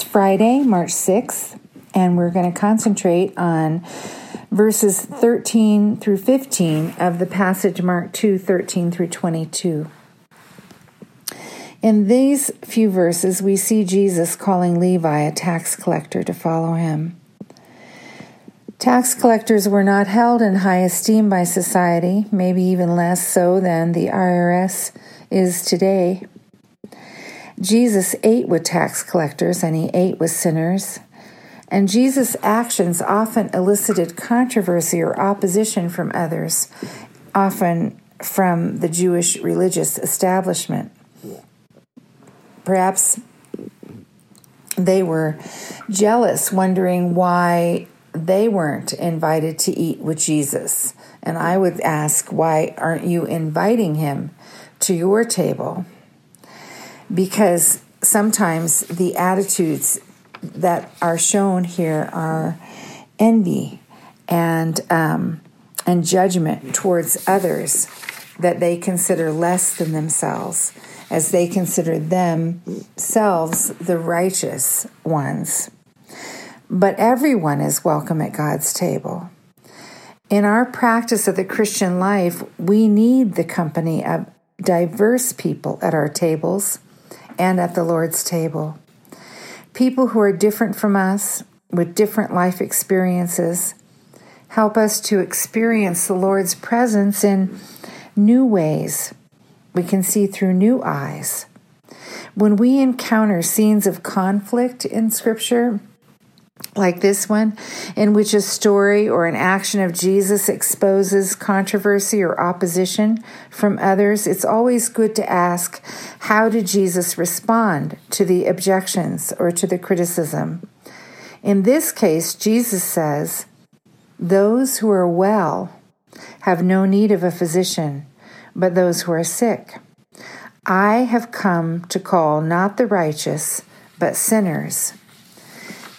It's Friday, March 6th, and we're going to concentrate on verses 13 through 15 of the passage Mark 2 13 through 22. In these few verses, we see Jesus calling Levi, a tax collector, to follow him. Tax collectors were not held in high esteem by society, maybe even less so than the IRS is today. Jesus ate with tax collectors and he ate with sinners. And Jesus' actions often elicited controversy or opposition from others, often from the Jewish religious establishment. Perhaps they were jealous, wondering why they weren't invited to eat with Jesus. And I would ask, why aren't you inviting him to your table? Because sometimes the attitudes that are shown here are envy and um, and judgment towards others that they consider less than themselves, as they consider themselves the righteous ones. But everyone is welcome at God's table. In our practice of the Christian life, we need the company of diverse people at our tables and at the Lord's table. People who are different from us, with different life experiences, help us to experience the Lord's presence in new ways. We can see through new eyes. When we encounter scenes of conflict in Scripture, like this one, in which a story or an action of Jesus exposes controversy or opposition from others, it's always good to ask how did Jesus respond to the objections or to the criticism? In this case, Jesus says, Those who are well have no need of a physician, but those who are sick. I have come to call not the righteous, but sinners.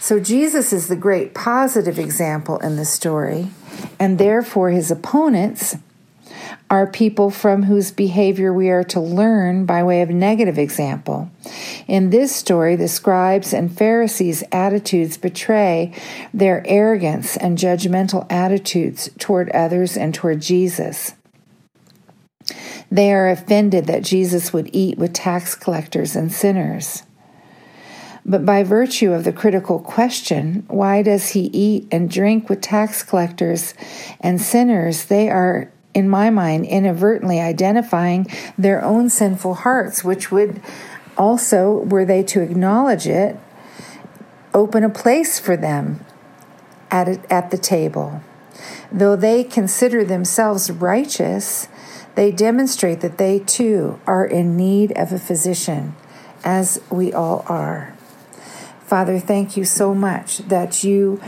So Jesus is the great positive example in the story, and therefore his opponents are people from whose behavior we are to learn by way of negative example. In this story, the scribes and Pharisees' attitudes betray their arrogance and judgmental attitudes toward others and toward Jesus. They are offended that Jesus would eat with tax collectors and sinners. But by virtue of the critical question, why does he eat and drink with tax collectors and sinners? They are, in my mind, inadvertently identifying their own sinful hearts, which would also, were they to acknowledge it, open a place for them at, at the table. Though they consider themselves righteous, they demonstrate that they too are in need of a physician, as we all are. Father, thank you so much that you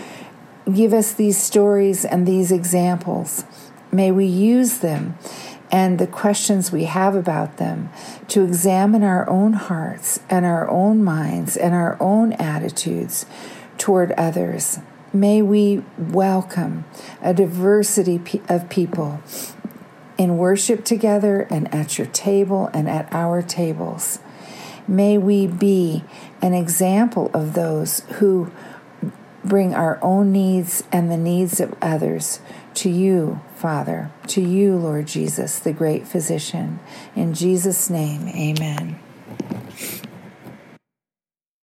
give us these stories and these examples. May we use them and the questions we have about them to examine our own hearts and our own minds and our own attitudes toward others. May we welcome a diversity of people in worship together and at your table and at our tables. May we be an example of those who bring our own needs and the needs of others to you, Father, to you, Lord Jesus, the great physician. In Jesus' name, amen.